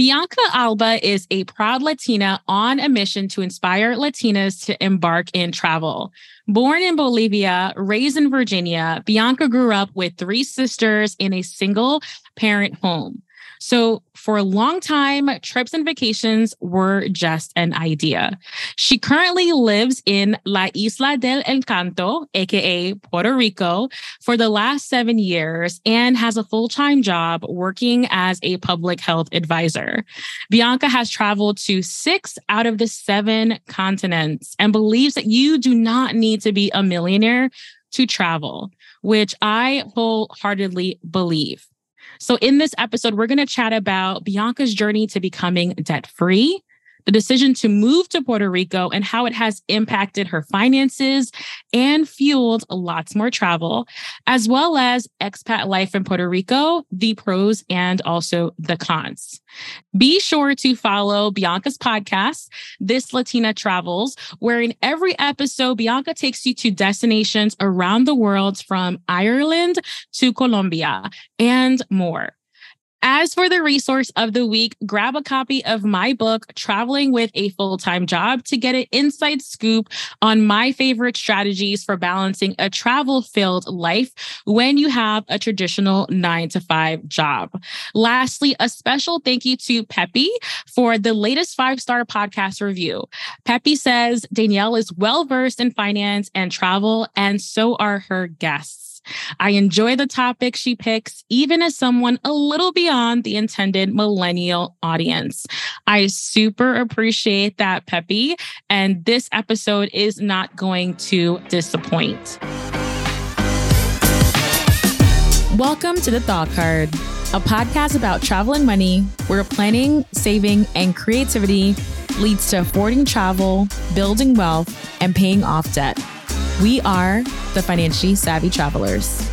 Bianca Alba is a proud Latina on a mission to inspire Latinas to embark in travel. Born in Bolivia, raised in Virginia, Bianca grew up with three sisters in a single parent home. So for a long time, trips and vacations were just an idea. She currently lives in La Isla del Encanto, aka Puerto Rico, for the last seven years and has a full time job working as a public health advisor. Bianca has traveled to six out of the seven continents and believes that you do not need to be a millionaire to travel, which I wholeheartedly believe. So, in this episode, we're going to chat about Bianca's journey to becoming debt free, the decision to move to Puerto Rico and how it has impacted her finances and fueled lots more travel, as well as expat life in Puerto Rico, the pros and also the cons. Be sure to follow Bianca's podcast, This Latina Travels, where in every episode, Bianca takes you to destinations around the world from Ireland to Colombia and more. As for the resource of the week, grab a copy of my book, Traveling with a Full Time Job, to get an inside scoop on my favorite strategies for balancing a travel filled life when you have a traditional nine to five job. Lastly, a special thank you to Peppy for the latest five star podcast review. Peppy says Danielle is well versed in finance and travel, and so are her guests. I enjoy the topic she picks, even as someone a little beyond the intended millennial audience. I super appreciate that, Peppy. And this episode is not going to disappoint. Welcome to the Thought Card, a podcast about travel and money, where planning, saving, and creativity leads to affording travel, building wealth, and paying off debt. We are the financially savvy travelers.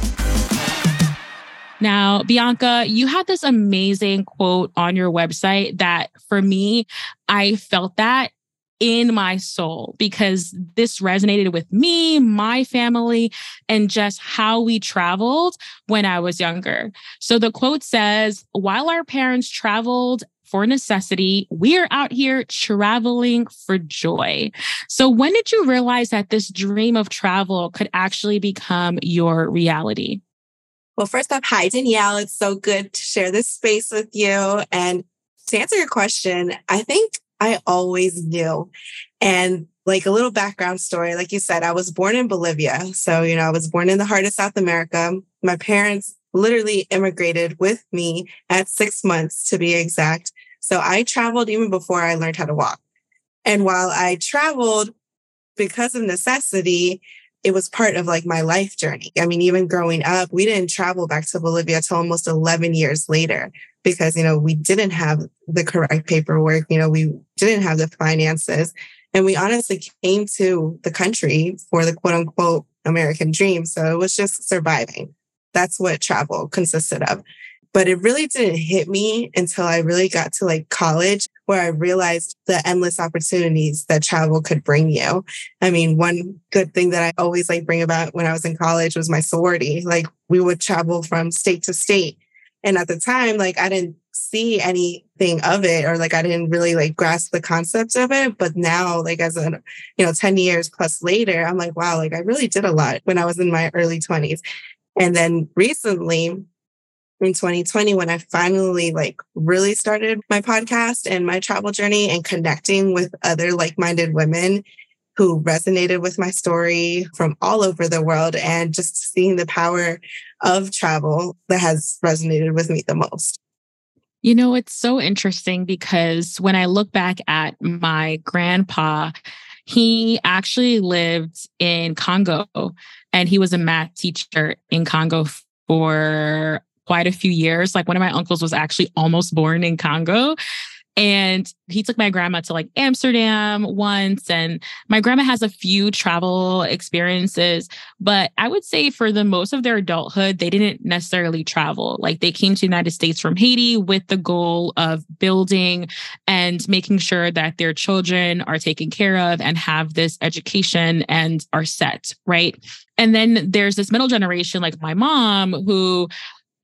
Now, Bianca, you had this amazing quote on your website that for me, I felt that in my soul because this resonated with me, my family, and just how we traveled when I was younger. So the quote says, while our parents traveled for necessity. We are out here traveling for joy. So, when did you realize that this dream of travel could actually become your reality? Well, first up, hi, Danielle. It's so good to share this space with you. And to answer your question, I think I always knew. And like a little background story, like you said, I was born in Bolivia. So, you know, I was born in the heart of South America. My parents literally immigrated with me at six months to be exact. So I traveled even before I learned how to walk. And while I traveled because of necessity, it was part of like my life journey. I mean, even growing up, we didn't travel back to Bolivia till almost 11 years later because, you know, we didn't have the correct paperwork, you know, we didn't have the finances. And we honestly came to the country for the quote unquote American dream. So it was just surviving. That's what travel consisted of. But it really didn't hit me until I really got to like college where I realized the endless opportunities that travel could bring you. I mean, one good thing that I always like bring about when I was in college was my sorority. Like we would travel from state to state. And at the time, like I didn't see anything of it or like I didn't really like grasp the concepts of it. But now, like as a, you know, 10 years plus later, I'm like, wow, like I really did a lot when I was in my early 20s. And then recently, in 2020 when I finally like really started my podcast and my travel journey and connecting with other like-minded women who resonated with my story from all over the world and just seeing the power of travel that has resonated with me the most. You know, it's so interesting because when I look back at my grandpa, he actually lived in Congo and he was a math teacher in Congo for quite a few years. Like one of my uncles was actually almost born in Congo. And he took my grandma to like Amsterdam once. And my grandma has a few travel experiences, but I would say for the most of their adulthood, they didn't necessarily travel. Like they came to the United States from Haiti with the goal of building and making sure that their children are taken care of and have this education and are set, right? And then there's this middle generation, like my mom, who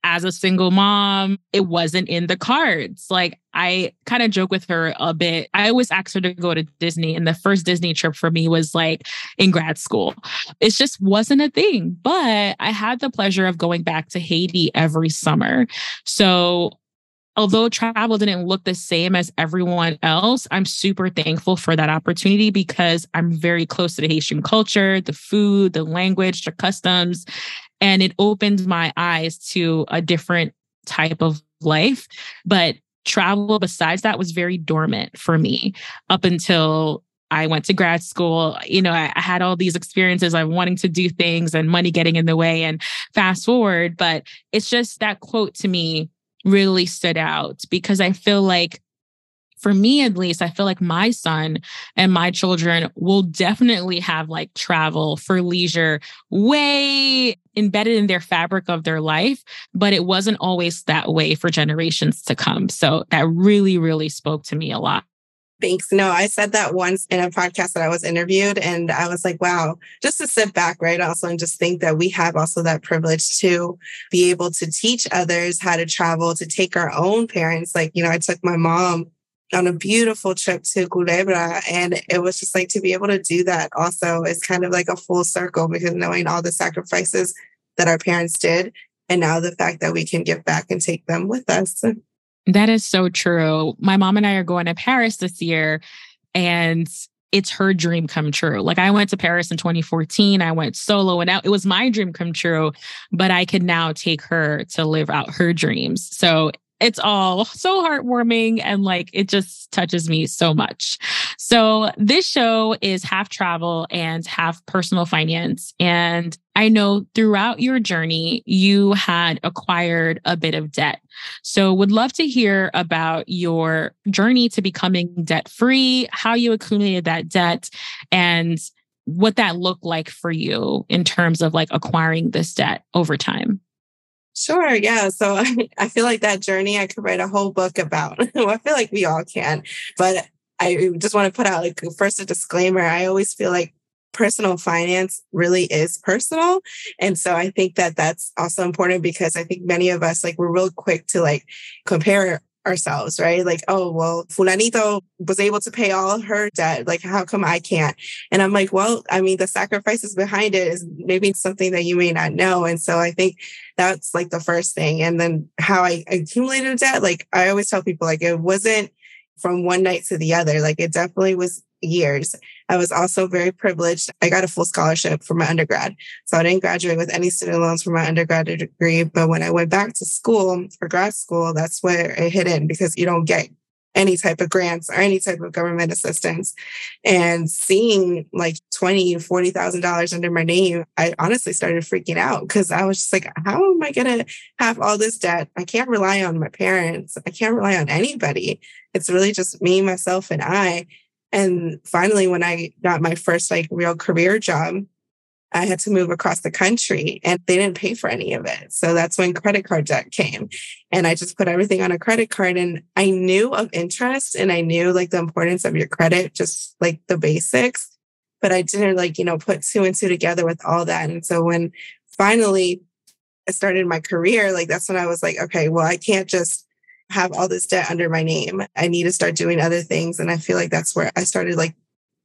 as a single mom, it wasn't in the cards. Like I kind of joke with her a bit. I always ask her to go to Disney, and the first Disney trip for me was like in grad school. It just wasn't a thing. But I had the pleasure of going back to Haiti every summer. So although travel didn't look the same as everyone else, I'm super thankful for that opportunity because I'm very close to the Haitian culture, the food, the language, the customs. And it opened my eyes to a different type of life. But travel, besides that, was very dormant for me up until I went to grad school. You know, I, I, had all these experiences of wanting to do things and money getting in the way and fast forward. But it's just that quote to me really stood out because I feel like for me at least, I feel like my son and my children will definitely have like travel for leisure way embedded in their fabric of their life, but it wasn't always that way for generations to come. So that really, really spoke to me a lot. Thanks. No, I said that once in a podcast that I was interviewed, and I was like, wow, just to sit back, right? Also, and just think that we have also that privilege to be able to teach others how to travel, to take our own parents. Like, you know, I took my mom on a beautiful trip to Culebra, and it was just like to be able to do that also is kind of like a full circle because knowing all the sacrifices that our parents did, and now the fact that we can give back and take them with us. That is so true. My mom and I are going to Paris this year, and it's her dream come true. Like I went to Paris in 2014, I went solo, and it was my dream come true, but I can now take her to live out her dreams. So it's all so heartwarming and like it just touches me so much. So, this show is half travel and half personal finance. And I know throughout your journey, you had acquired a bit of debt. So, would love to hear about your journey to becoming debt free, how you accumulated that debt, and what that looked like for you in terms of like acquiring this debt over time. Sure. Yeah. So I feel like that journey I could write a whole book about. I feel like we all can. But I just want to put out like first a disclaimer. I always feel like personal finance really is personal. And so I think that that's also important because I think many of us like we're real quick to like compare ourselves, right? Like, oh, well, Fulanito was able to pay all her debt. Like, how come I can't? And I'm like, well, I mean, the sacrifices behind it is maybe something that you may not know. And so I think that's like the first thing. And then how I accumulated debt, like I always tell people, like, it wasn't from one night to the other. Like, it definitely was years. I was also very privileged. I got a full scholarship for my undergrad. So I didn't graduate with any student loans for my undergraduate degree. But when I went back to school for grad school, that's where it hit in because you don't get any type of grants or any type of government assistance. And seeing like twenty, forty thousand dollars under my name, I honestly started freaking out because I was just like, how am I gonna have all this debt? I can't rely on my parents. I can't rely on anybody. It's really just me, myself, and I. And finally, when I got my first like real career job, I had to move across the country and they didn't pay for any of it. So that's when credit card debt came. And I just put everything on a credit card and I knew of interest and I knew like the importance of your credit, just like the basics. But I didn't like, you know, put two and two together with all that. And so when finally I started my career, like that's when I was like, okay, well, I can't just have all this debt under my name. I need to start doing other things. And I feel like that's where I started like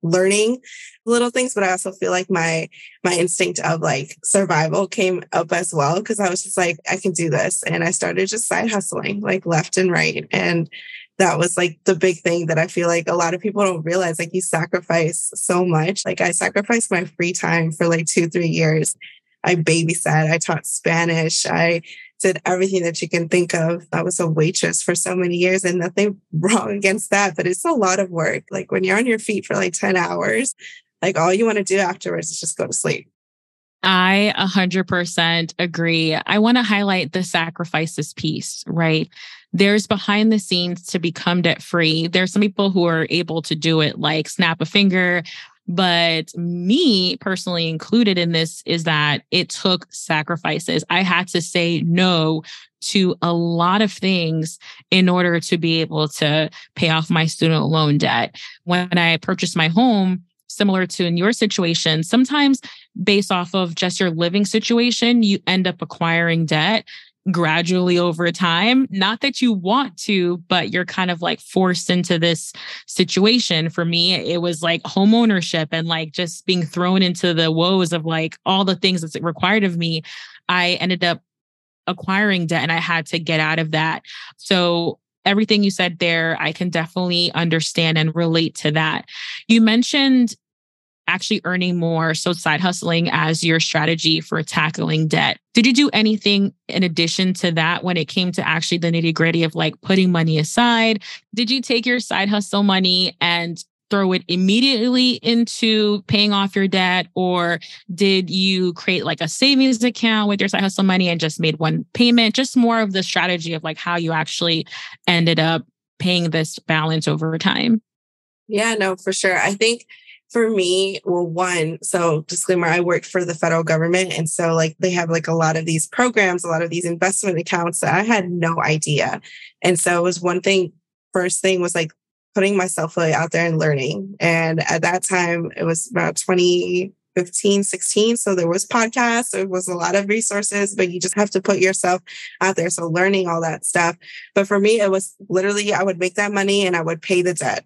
learning little things, but I also feel like my my instinct of like survival came up as well because I was just like, I can do this. And I started just side hustling like left and right. And that was like the big thing that I feel like a lot of people don't realize. Like you sacrifice so much. Like I sacrificed my free time for like two, three years. I babysat, I taught Spanish, I did everything that you can think of. I was a waitress for so many years and nothing wrong against that, but it's a lot of work. Like when you're on your feet for like 10 hours, like all you want to do afterwards is just go to sleep. I 100% agree. I want to highlight the sacrifices piece, right? There's behind the scenes to become debt free. There's some people who are able to do it like snap a finger, but me personally included in this is that it took sacrifices. I had to say no to a lot of things in order to be able to pay off my student loan debt. When I purchased my home, similar to in your situation, sometimes based off of just your living situation, you end up acquiring debt gradually over time. Not that you want to, but you're kind of like forced into this situation. For me, it was like home ownership and like just being thrown into the woes of like all the things that's required of me. I ended up acquiring debt and I had to get out of that. So everything you said there, I can definitely understand and relate to that. You mentioned actually earning more. So, side hustling as your strategy for tackling debt. Did you do anything in addition to that when it came to actually the nitty gritty of like putting money aside? Did you take your side hustle money and throw it immediately into paying off your debt or did you create like a savings account with your side hustle money and just made one payment just more of the strategy of like how you actually ended up paying this balance over time yeah no for sure i think for me, well, one, so disclaimer, I work for the federal government. And so like they have like a lot of these programs, a lot of these investment accounts that I had no idea. And so it was one thing, first thing was like putting myself fully out there and learning. And at that time, it was about 2015, 16. So there was podcasts, there was a lot of resources, but you just have to put yourself out there. So learning all that stuff. But for me, it was literally, I would make that money and I would pay the debt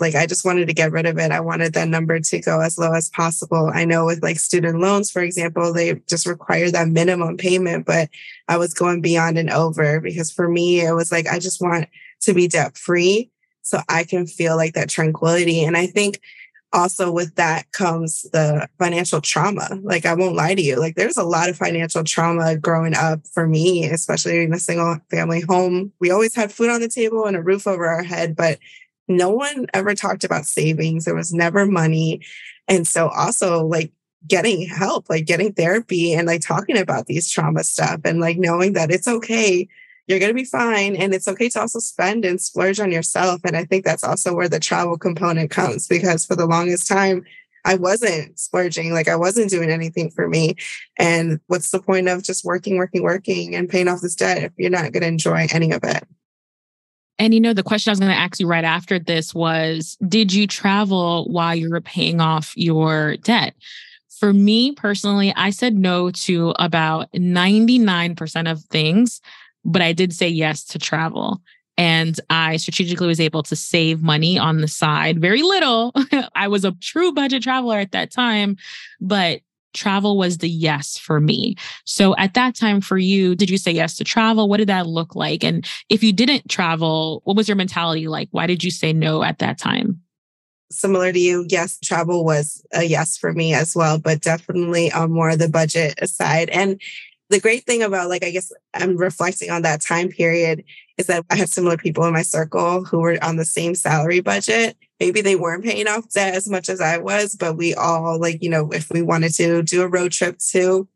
like I just wanted to get rid of it. I wanted that number to go as low as possible. I know with like student loans, for example, they just require that minimum payment, but I was going beyond and over because for me, it was like, I just want to be debt free so I can feel like that tranquility. And I think also with that comes the financial trauma. Like I won't lie to you, like there's a lot of financial trauma growing up for me, especially in a single family home. We always had food on the table and a roof over our head, but no one ever talked about savings. There was never money. And so also like getting help, like getting therapy and like talking about these trauma stuff and like knowing that it's okay. You're going to be fine. And it's okay to also spend and splurge on yourself. And I think that's also where the travel component comes because for the longest time, I wasn't splurging, like I wasn't doing anything for me. And what's the point of just working, working, working and paying off this debt if you're not going to enjoy any of it? And you know, the question I was going to ask you right after this was Did you travel while you were paying off your debt? For me personally, I said no to about 99% of things, but I did say yes to travel. And I strategically was able to save money on the side, very little. I was a true budget traveler at that time, but travel was the yes for me. So at that time for you, did you say yes to travel? What did that look like? And if you didn't travel, what was your mentality like? Why did you say no at that time? Similar to you, yes, travel was a yes for me as well, but definitely on more of the budget aside. And the great thing about like, I guess I'm reflecting on that time period is that I had similar people in my circle who were on the same salary budget maybe they weren't paying off debt as much as I was, but we all like, you know, if we wanted to do a road trip to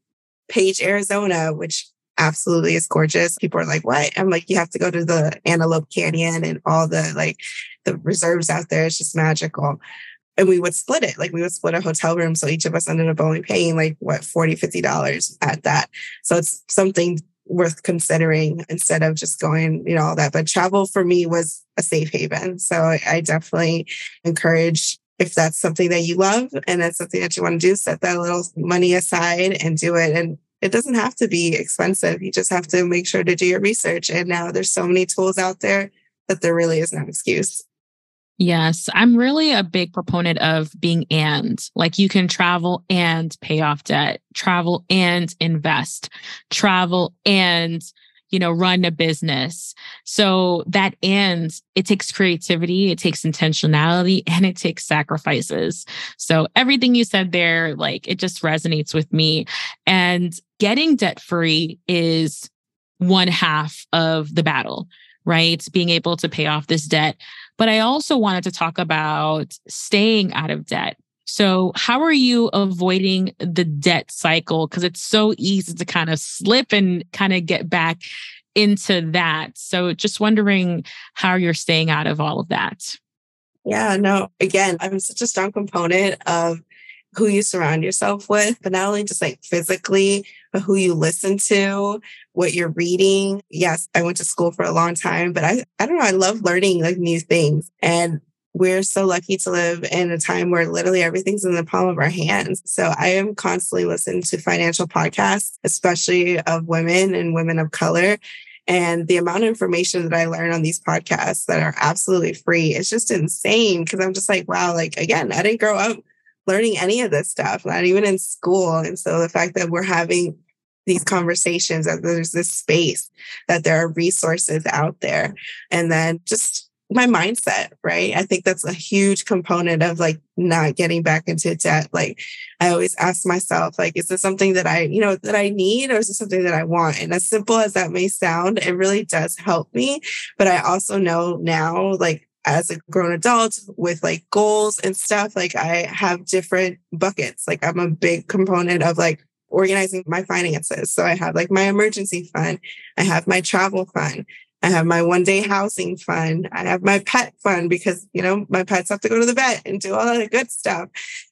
Page, Arizona, which absolutely is gorgeous. People are like, what? I'm like, you have to go to the Antelope Canyon and all the like the reserves out there. It's just magical. And we would split it. Like we would split a hotel room. So each of us ended up only paying like what, 40, $50 at that. So it's something worth considering instead of just going, you know, all that. But travel for me was a safe haven. So I, definitely encourage if that's something that you love and that's something that you want to do, set that little money aside and do it. And it doesn't have to be expensive. You just have to make sure to do your research. And now there's so many tools out there that there really is no excuse. Yes, I'm really a big proponent of being and like you can travel and pay off debt, travel and invest, travel and you know run a business. So that and it takes creativity, it takes intentionality and it takes sacrifices. So everything you said there like it just resonates with me and getting debt free is one half of the battle right? Being able to pay off this debt. But I also wanted to talk about staying out of debt. So, how are you avoiding the debt cycle? Because it's so easy to kind of slip and kind of get back into that. So, just wondering how you're staying out of all of that. Yeah, no, again, I'm such a strong component of who you surround yourself with, but not only just like physically, but who you listen to, what you're reading. Yes, I went to school for a long time, but I, I don't know, I love learning like new things. And we're so lucky to live in a time where literally everything's in the palm of our hands. So I am constantly listening to financial podcasts, especially of women and women of color. And the amount of information that I learn on these podcasts that are absolutely free, it's just insane. Cause I'm just like, wow, like again, I didn't grow up learning any of this stuff, not even in school. And so the fact that we're having these conversations, that there's this space, that there are resources out there, and then just my mindset, right? I think that's a huge component of like not getting back into debt. Like I always ask myself, like, is this something that I, you know, that I need or is this something that I want? And as simple as that may sound, it really does help me. But I also know now, like as a grown adult with like goals and stuff, like I have different buckets. Like I'm a big component of like organizing my finances. So I have like my emergency fund, I have my travel fund, I have my one day housing fund. I have my pet fund because, you know, my pets have to go to the vet and do all that good stuff.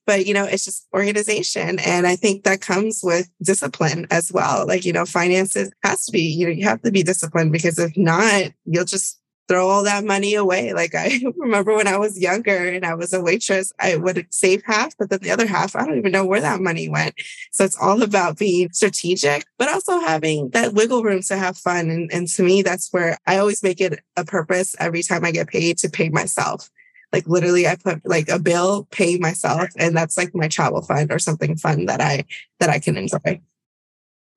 But, you know, it's just organization. And I think that comes with discipline as well. Like, you know, finances has to be, you know, you have to be disciplined because if not, you'll just throw all that money away. Like I remember when I was younger and I was a waitress, I would save half, but then the other half, I don't even know where that money went. So it's all about being strategic, but also having that wiggle room to have fun. And, and to me, that's where I always make it a purpose every time I get paid to pay myself. Like literally I put like a bill, pay myself, and that's like my travel fund or something fun that I that I can enjoy.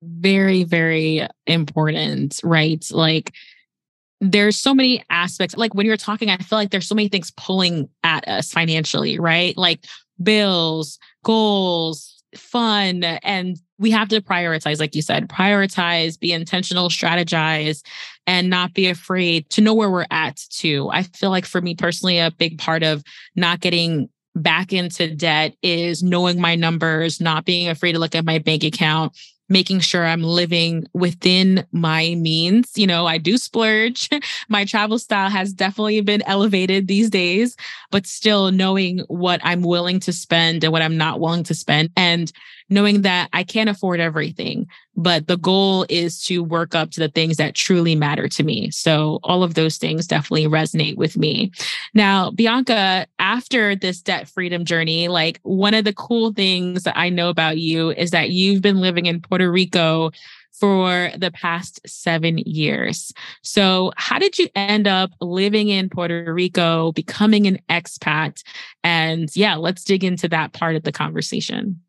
Very, very important, right? Like there's so many aspects. Like when you're talking, I feel like there's so many things pulling at us financially, right? Like bills, goals, fun. And we have to prioritize, like you said, prioritize, be intentional, strategize, and not be afraid to know where we're at too. I feel like for me personally, a big part of not getting back into debt is knowing my numbers, not being afraid to look at my bank account, making sure I'm living within my means. You know, I do splurge. my travel style has definitely been elevated these days, but still knowing what I'm willing to spend and what I'm not willing to spend. And knowing that I can't afford everything, but the goal is to work up to the things that truly matter to me. So all of those things definitely resonate with me. Now, Bianca, after this debt freedom journey, like one of the cool things that I know about you is that you've been living in Puerto Rico for the past seven years. So, how did you end up living in Puerto Rico, becoming an expat? And yeah, let's dig into that part of the conversation.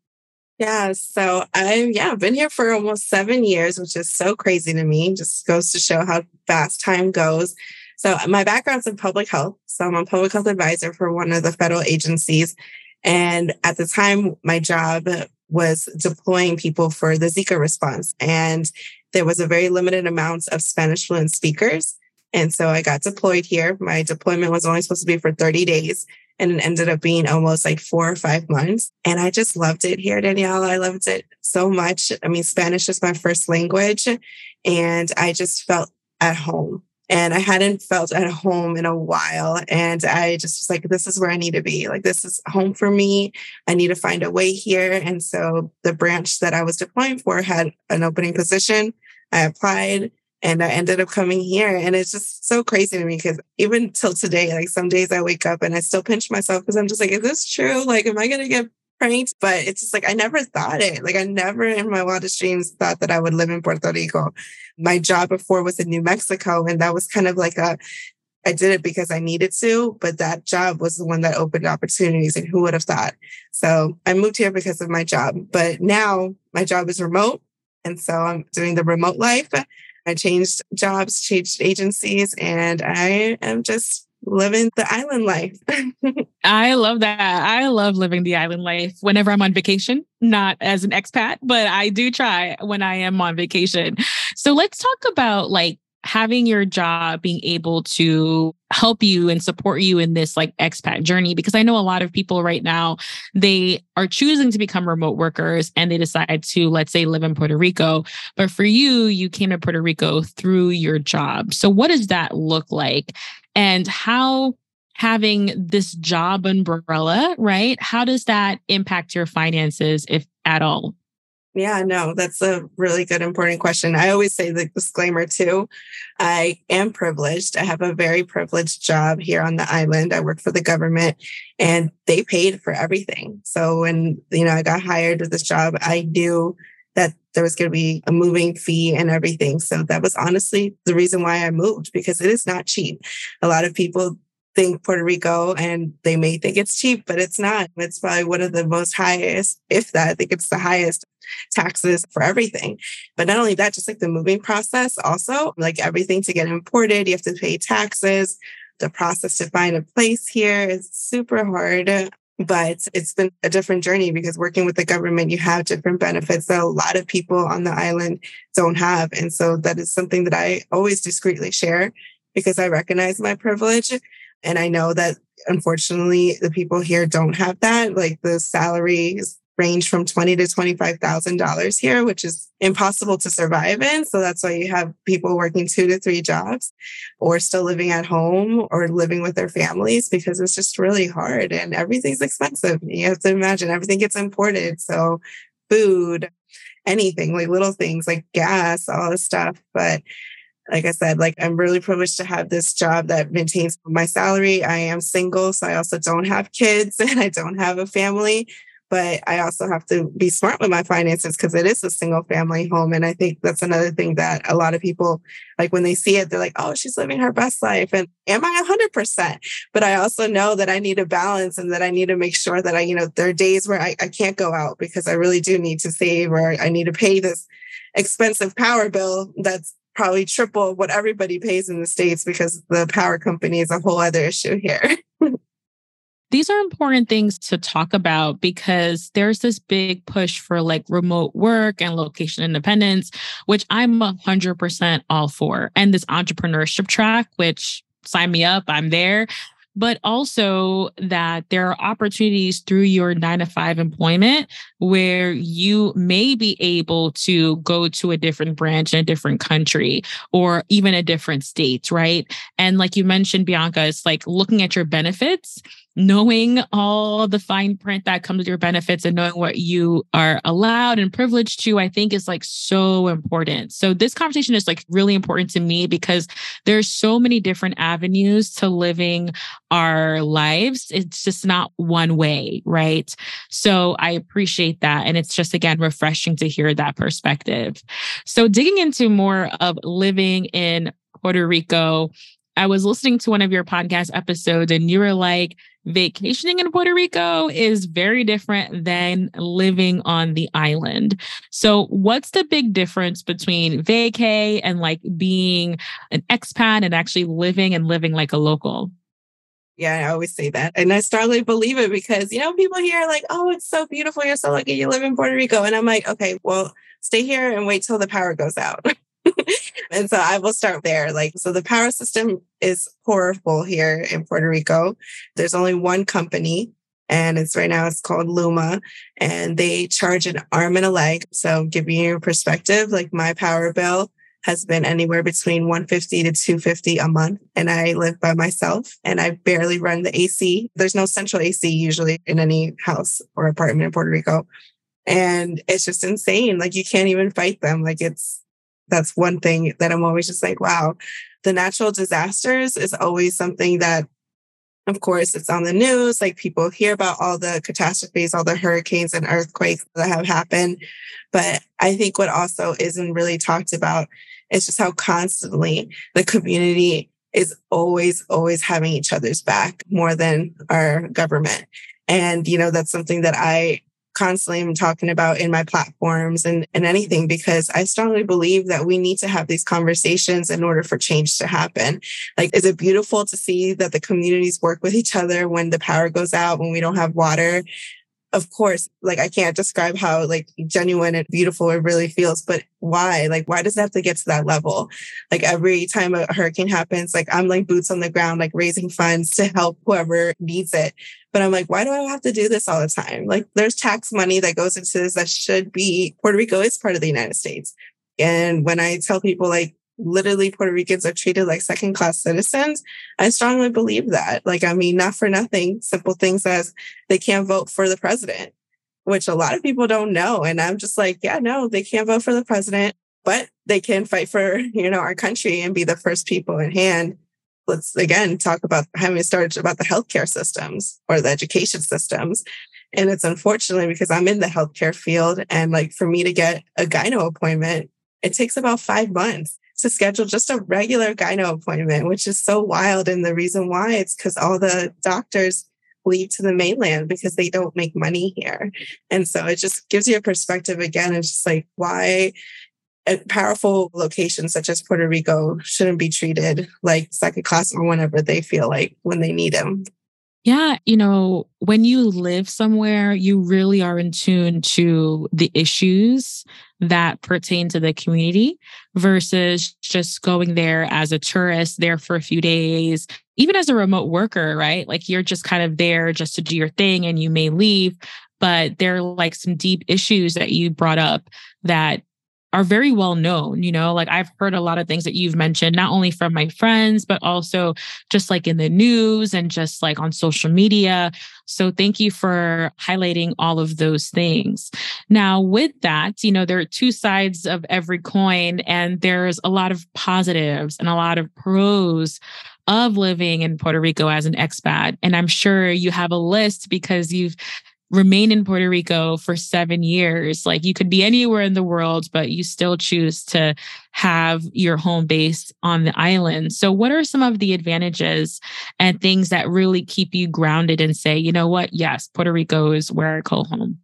Yeah. So I've yeah, been here for almost seven years, which is so crazy to me. Just goes to show how fast time goes. So my background's in public health. So I'm a public health advisor for one of the federal agencies. And at the time, my job was deploying people for the Zika response. And there was a very limited amount of Spanish fluent speakers. And so I got deployed here. My deployment was only supposed to be for 30 days and it ended up being almost like four or five months. And I just loved it here, Danielle. I loved it so much. I mean, Spanish is my first language, and I just felt at home. And I hadn't felt at home in a while. And I just was like, this is where I need to be. Like, this is home for me. I need to find a way here. And so the branch that I was deploying for had an opening position. I applied and I ended up coming here. And it's just so crazy to me because even till today, like some days I wake up and I still pinch myself because I'm just like, is this true? Like, am I going to get pranked? But it's just like, I never thought it. Like, I never in my wildest dreams thought that I would live in Puerto Rico. My job before was in New Mexico. And that was kind of like a, I did it because I needed to, but that job was the one that opened opportunities. And who would have thought? So I moved here because of my job. But now my job is remote. And so I'm doing the remote life. I changed jobs, changed agencies, and I am just living the island life. I love that. I love living the island life whenever I'm on vacation, not as an expat, but I do try when I am on vacation. So let's talk about like having your job being able to help you and support you in this like expat journey because i know a lot of people right now they are choosing to become remote workers and they decide to let's say live in puerto rico. But for you you came to puerto rico through your job. So what does that look like? And how having this job umbrella right how does that impact your finances if at all Yeah, no, that's a really good, important question. I always say the disclaimer too. I am privileged. I have a very privileged job here on the island. I work for the government and they paid for everything. So when, you know, I got hired with this job, I knew that there was going to be a moving fee and everything. So that was honestly the reason why I moved because it is not cheap. A lot of people think Puerto Rico and they may think it's cheap, but it's not. It's probably one of the most highest, if that, I think it's the highest taxes for everything. But not only that, just like the moving process, also like everything to get imported, you have to pay taxes. The process to find a place here is super hard. But it's been a different journey because working with the government, you have different benefits that a lot of people on the island don't have. And so that is something that I always discreetly share because I recognize my privilege and I know that unfortunately the people here don't have that. Like the salaries range from twenty to twenty-five thousand dollars here, which is impossible to survive in. So that's why you have people working two to three jobs or still living at home or living with their families because it's just really hard and everything's expensive. You have to imagine everything gets imported. So food, anything like little things like gas, all this stuff. But like I said, like I'm really privileged to have this job that maintains my salary. I am single, so I also don't have kids and I don't have a family. But I also have to be smart with my finances because it is a single family home. And I think that's another thing that a lot of people, like when they see it, they're like, oh, she's living her best life. And am I 100%? But I also know that I need a balance and that I need to make sure that I, you know, there are days where I, I can't go out because I really do need to save or I need to pay this expensive power bill that's probably triple what everybody pays in the States because the power company is a whole other issue here. These are important things to talk about because there's this big push for like remote work and location independence, which I'm 100% all for. And this entrepreneurship track, which sign me up, I'm there but also that there are opportunities through your nine to five employment where you may be able to go to a different branch in a different country or even a different state, right? And like you mentioned, Bianca, it's like looking at your benefits knowing all the fine print that comes with your benefits and knowing what you are allowed and privileged to, I think is like so important. So this conversation is like really important to me because there's so many different avenues to living our lives. It's just not one way, right? So I appreciate that. And it's just again refreshing to hear that perspective. So digging into more of living in Puerto Rico, I was listening to one of your podcast episodes and you were like, vacationing in Puerto Rico is very different than living on the island. So, what's the big difference between vacay and like being an expat and actually living and living like a local? Yeah, I always say that. And I strongly believe it because, you know, people here are like, oh, it's so beautiful. You're so lucky you live in Puerto Rico. And I'm like, okay, well, stay here and wait till the power goes out. and so I will start there. Like, so the power system is horrible here in Puerto Rico. There's only one company and it's right now it's called Luma and they charge an arm and a leg. So giving you a perspective, like my power bill has been anywhere between 150 to 250 a month and I live by myself and I barely run the AC. There's no central AC usually in any house or apartment in Puerto Rico. And it's just insane. Like you can't even fight them. Like it's that's one thing that I'm always just like, wow, the natural disasters is always something that, of course, it's on the news. Like people hear about all the catastrophes, all the hurricanes and earthquakes that have happened. But I think what also isn't really talked about is just how constantly the community is always, always having each other's back more than our government. And, you know, that's something that I constantly am talking about in my platforms and, and anything because I strongly believe that we need to have these conversations in order for change to happen. Like, is it beautiful to see that the communities work with each other when the power goes out, when we don't have water? Of course, like I can't describe how like genuine and beautiful it really feels, but why? Like, why does it have to get to that level? Like every time a hurricane happens, like I'm like boots on the ground, like raising funds to help whoever needs it. But I'm like, why do I have to do this all the time? Like there's tax money that goes into this that should be Puerto Rico is part of the United States. And when I tell people like literally Puerto Ricans are treated like second class citizens. I strongly believe that. Like, I mean, not for nothing, simple things as they can't vote for the president. which a lot of people don't know. And I'm just like, yeah, no, they can't vote for the president, but they can fight for, you know, our country and be the first people in hand. Let's again talk about having started about the healthcare systems or the education systems. And it's unfortunately because I'm in the healthcare field and like for me to get a gyno appointment, it takes about five months to schedule just a regular gyno appointment, which is so wild. And the reason why it's because all the doctors leave to the mainland because they don't make money here. And so it just gives you a perspective again. It's just like why a powerful locations such as Puerto Rico shouldn't be treated like second class or whenever they feel like when they need them. Yeah, you know, when you live somewhere, you really are in tune to the issues that pertain to the community versus just going there as a tourist, there for a few days, even as a remote worker, right? Like you're just kind of there just to do your thing and you may leave. But there are like some deep issues that you brought up that are very well known. You know, like I've heard a lot of things that you've mentioned, not only from my friends, but also just like in the news and just like on social media. So thank you for highlighting all of those things. Now, with that, you know, there are two sides of every coin, and there's a lot of positives and a lot of pros of living in Puerto Rico as an expat. And I'm sure you have a list because you've remain in Puerto Rico for seven years. Like you could be anywhere in the world, but you still choose to have your home base on the island. So, what are some of the advantages and things that really keep you grounded and say, you know what? Yes, Puerto Rico is where I call home.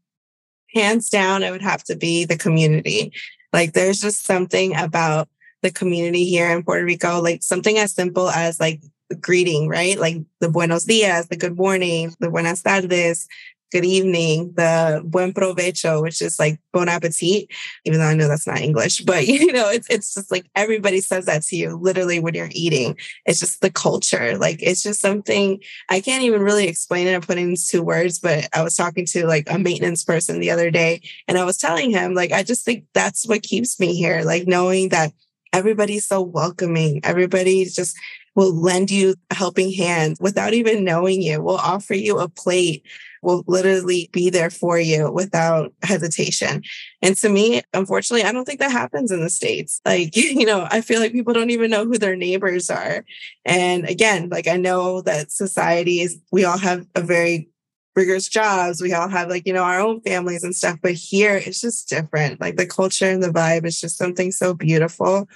Hands down, it would have to be the community. Like, there's just something about the community here in Puerto Rico, like something as simple as like greeting, right? Like the buenos dias, the good morning, the buenas tardes, good evening, the buen provecho, which is like bon appetit, even though I know that's not English, but you know, it's it's just like everybody says that to you literally when you're eating. It's just the culture. Like it's just something I can't even really explain it and put into words, but I was talking to like a maintenance person the other day and I was telling him, like, I just think that's what keeps me here. Like knowing that everybody's so welcoming. Everybody just will lend you a helping hand without even knowing you, will offer you a plate will literally be there for you without hesitation. And to me, unfortunately, I don't think that happens in the States. Like, you know, I feel like people don't even know who their neighbors are. And again, like I know that society is, we all have a very rigorous jobs. We all have like, you know, our own families and stuff. But here it's just different. Like the culture and the vibe is just something so beautiful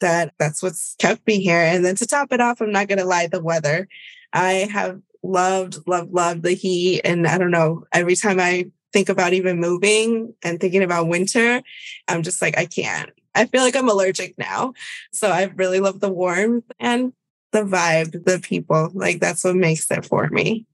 that that's what's kept me here. And then to top it off, I'm not going to lie, the weather. I have loved, loved, loved the heat. And I don't know, every time I think about even moving and thinking about winter, I'm just like, I can't. I feel like I'm allergic now. So I really love the warmth and the vibe, the people. Like that's what makes it for me.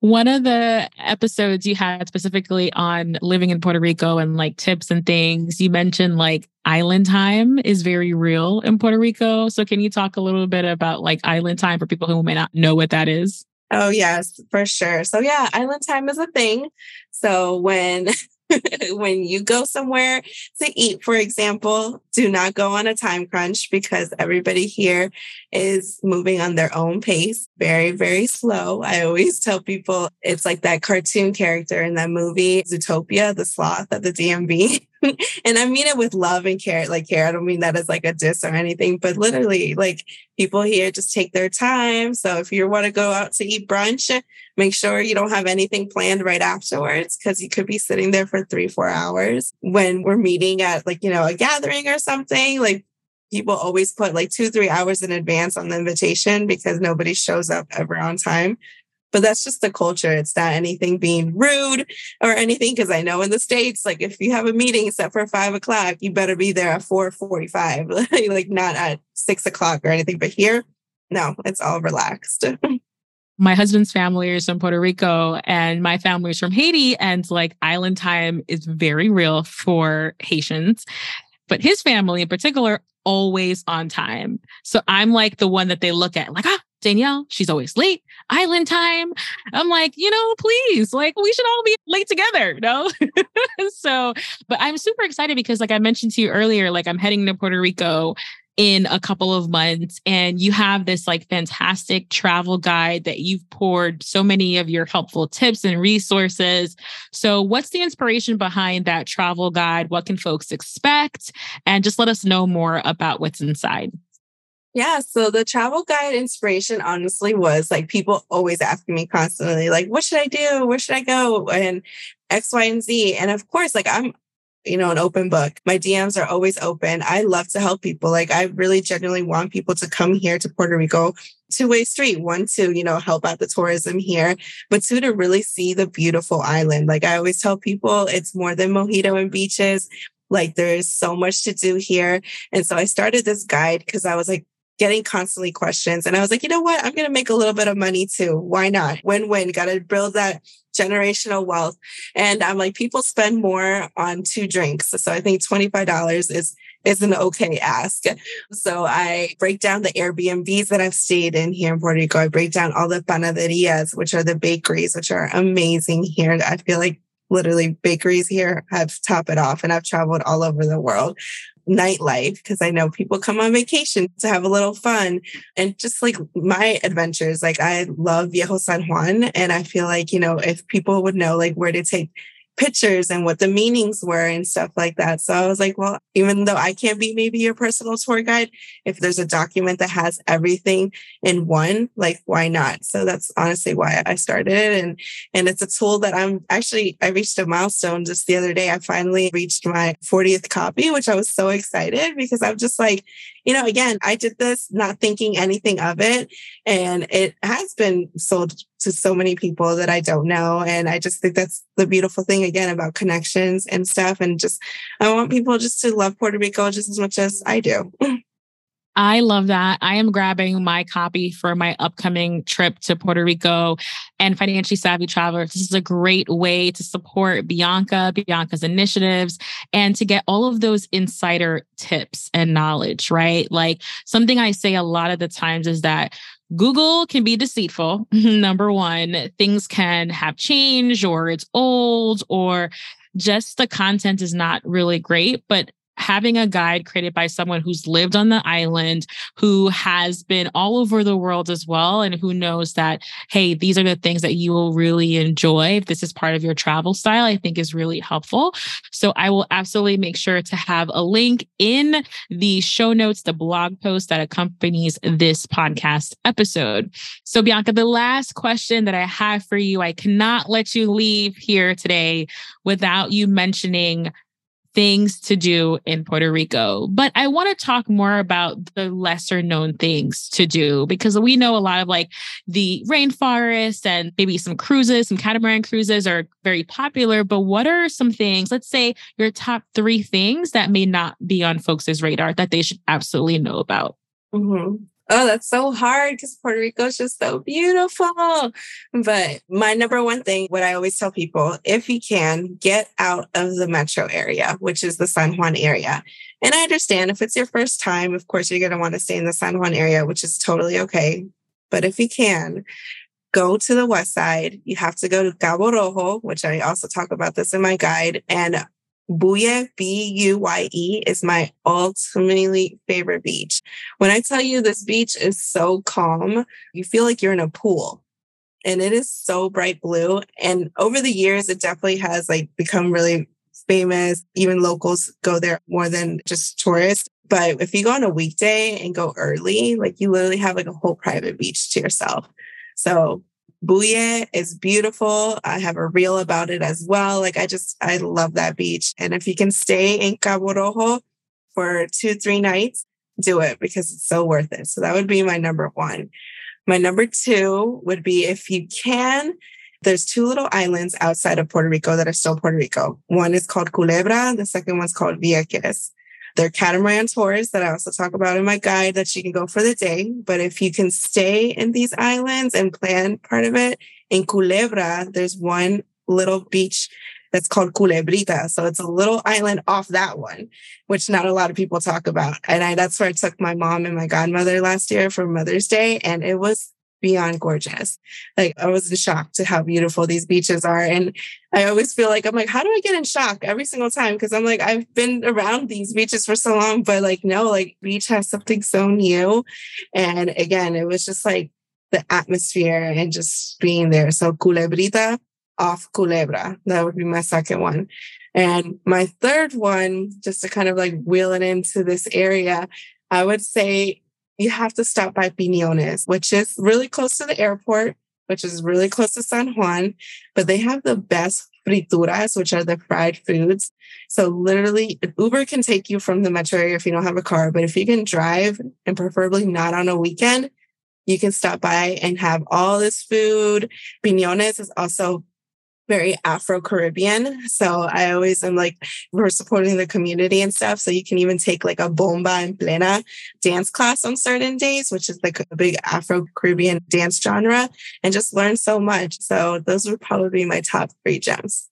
One of the episodes you had specifically on living in Puerto Rico and like tips and things, you mentioned like island time is very real in Puerto Rico. So, can you talk a little bit about like island time for people who may not know what that is? Oh, yes, for sure. So, yeah, island time is a thing. So, when when you go somewhere to eat, for example, do not go on a time crunch because everybody here is moving on their own pace, very, very slow. I always tell people it's like that cartoon character in that movie, Zootopia, the sloth at the DMV. and I mean it with love and care, like care. I don't mean that as like a diss or anything, but literally, like people here just take their time. So if you want to go out to eat brunch, make sure you don't have anything planned right afterwards because you could be sitting there for three, four hours. When we're meeting at like, you know, a gathering or something, like people always put like two, three hours in advance on the invitation because nobody shows up ever on time but that's just the culture. It's not anything being rude or anything. Cause I know in the States, like if you have a meeting set for five o'clock, you better be there at 445, like not at six o'clock or anything. But here, no, it's all relaxed. my husband's family is from Puerto Rico and my family is from Haiti. And like island time is very real for Haitians. But his family in particular, always on time. So I'm like the one that they look at, like, ah, Danielle, she's always late. Island time. I'm like, you know, please, like we should all be late together, no? so, but I'm super excited because, like I mentioned to you earlier, like I'm heading to Puerto Rico in a couple of months and you have this like fantastic travel guide that you've poured so many of your helpful tips and resources. So, what's the inspiration behind that travel guide? What can folks expect? And just let us know more about what's inside. Yeah, so the travel guide inspiration honestly was like people always asking me constantly, like, what should I do? Where should I go? And X, Y, and Z. And of course, like I'm you know, an open book. My DMs are always open. I love to help people. Like I really genuinely want people to come here to Puerto Rico two way street. One, to, you know, help out the tourism here, but two, to really see the beautiful island. Like I always tell people it's more than mojito and beaches. Like there's so much to do here. And so I started this guide because I was like, getting constantly questions. And I was like, you know what? I'm going to make a little bit of money too. Why not? Win win. Got to build that generational wealth. And I'm like, people spend more on two drinks. So I think $25 is is an okay ask. So I break down the Airbnbs that I've stayed in here in Puerto Rico. I break down all the panaderias, which are the bakeries, which are amazing here. I feel like literally bakeries here have top it off and I've traveled all over the world nightlife because I know people come on vacation to have a little fun and just like my adventures. Like I love Viejo San Juan and I feel like, you know, if people would know like where to take pictures and what the meanings were and stuff like that. So I was like, well, even though I can't be maybe your personal tour guide, if there's a document that has everything in one, like why not? So that's honestly why I started it. And and it's a tool that I'm actually I reached a milestone just the other day. I finally reached my 40th copy, which I was so excited because I'm just like, you know, again, I did this not thinking anything of it. And it has been sold to so many people that I don't know. And I just think that's the beautiful thing again about connections and stuff. And just, I want people just to love Puerto Rico just as much as I do. I love that. I am grabbing my copy for my upcoming trip to Puerto Rico and Financially Savvy Travelers. This is a great way to support Bianca, Bianca's initiatives, and to get all of those insider tips and knowledge, right? Like something I say a lot of the times is that Google can be deceitful. Number one, things can have changed or it's old or just the content is not really great. But having a guide created by someone who's lived on the island, who has been all over the world as well, and who knows that, hey, these are the things that you will really enjoy if this is part of your travel style, I think is really helpful. So I will absolutely make sure to have a link in the show notes, the blog post that accompanies this podcast episode. So, Bianca, the last question that I have for you, I cannot let you leave here today without you mentioning things to do in Puerto Rico. But I want to talk more about the lesser known things to do because we know a lot of like the rainforest and maybe some cruises, some catamaran cruises are very popular. But what are some things, let's say your top three things that may not be on folks' radar that they should absolutely know about? Mm-hmm. Oh, that's so hard because Puerto Rico is just so beautiful. But my number one thing, what I always tell people, if you can, get out of the metro area, which is the San Juan area. And I understand if it's your first time, of course, you're going to want to stay in the San Juan area, which is totally okay. But if you can, go to the west side. You have to go to Cabo Rojo, which I also talk about this in my guide, and Buye, B U Y E, is my ultimately favorite beach. When I tell you this beach is so calm, you feel like you're in a pool and it is so bright blue. And over the years, it definitely has like become really famous. Even locals go there more than just tourists. But if you go on a weekday and go early, like you literally have like a whole private beach to yourself. So Buye is beautiful. I have a reel about it as well. Like I just, I love that beach. And if you can stay in Cabo Rojo for two, three nights, do it because it's so worth it. So that would be my number one. My number two would be if you can, there's two little islands outside of Puerto Rico that are still Puerto Rico. One is called Culebra. The second one's called Vieques. They're catamaran tours that I also talk about in my guide that you can go for the day. But if you can stay in these islands and plan part of it, in Culebra, there's one little beach that's called Culebrita. So it's a little island off that one, which not a lot of people talk about. And I, that's where I took my mom and my godmother last year for Mother's Day. And it was beyond gorgeous. Like I was in shock to how beautiful these beaches are. And I always feel like I'm like, how do I get in shock every single time? Because I'm like, I've been around these beaches for so long, but like, no, like beach has something so new. And again, it was just like the atmosphere and just being there. So Culebrita off Culebra. That would be my second one. And my third one, just to kind of like wheel it into this area, I would say you have to stop by Piñones, which is really close to the airport, which is really close to San Juan, but they have the best frituras, which are the fried foods. So literally Uber can take you from the metro area if you don't have a car, but if you can drive and preferably not on a weekend, you can stop by and have all this food. Piñones is also very Afro Caribbean. So I always am like, we're supporting the community and stuff. So you can even take like a bomba and plena dance class on certain days, which is like a big Afro Caribbean dance genre, and just learn so much. So those would probably be my top three gems.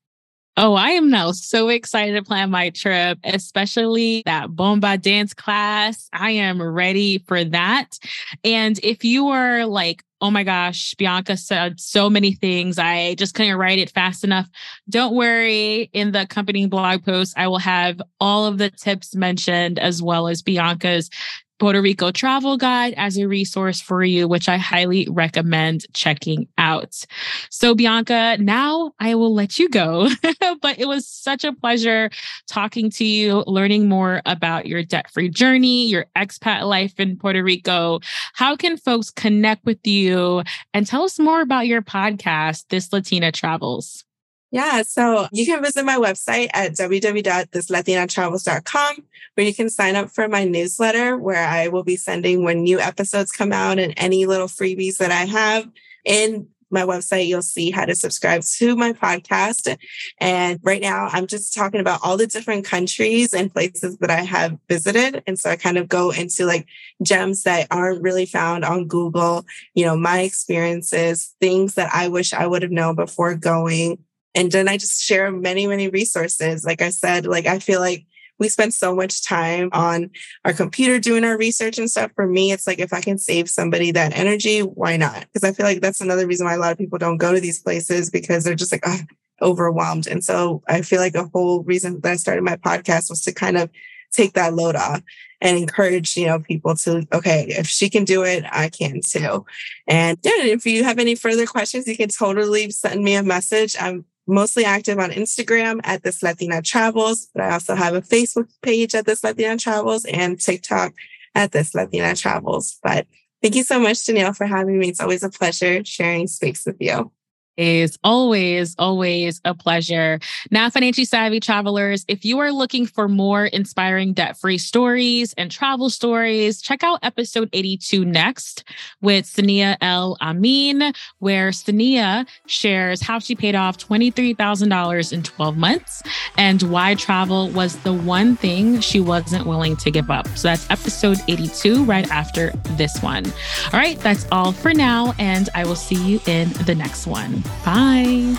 Oh, I am now so excited to plan my trip, especially that bomba dance class. I am ready for that. And if you are like, oh my gosh, Bianca said so many things. I just couldn't write it fast enough. Don't worry. In the accompanying blog post, I will have all of the tips mentioned as well as Bianca's Puerto Rico travel guide as a resource for you, which I highly recommend checking out. So, Bianca, now I will let you go, but it was such a pleasure talking to you, learning more about your debt free journey, your expat life in Puerto Rico. How can folks connect with you and tell us more about your podcast, This Latina Travels? Yeah, so you can visit my website at www.thislatinaTravels.com where you can sign up for my newsletter where I will be sending when new episodes come out and any little freebies that I have. In my website, you'll see how to subscribe to my podcast. And right now, I'm just talking about all the different countries and places that I have visited. And so I kind of go into like gems that aren't really found on Google, you know, my experiences, things that I wish I would have known before going and then I just share many, many resources. Like I said, like I feel like we spend so much time on our computer doing our research and stuff. For me, it's like if I can save somebody that energy, why not? Because I feel like that's another reason why a lot of people don't go to these places because they're just like oh, overwhelmed. And so I feel like a whole reason that I started my podcast was to kind of take that load off and encourage, you know, people to, okay, if she can do it, I can too. And yeah, if you have any further questions, you can totally send me a message. I'm mostly active on Instagram at This Latina Travels, but I also have a Facebook page at This Latina Travels and TikTok at This Latina Travels. But thank you so much, Danielle, for having me. It's always a pleasure sharing space with you is always, always a pleasure. Now, financially savvy travelers, if you are looking for more inspiring debt free stories and travel stories, check out episode 82 next with Sania El Amin, where Sania shares how she paid off $23,000 in 12 months and why travel was the one thing she wasn't willing to give up. So that's episode 82 right after this one. All right, that's all for now, and I will see you in the next one. Bye.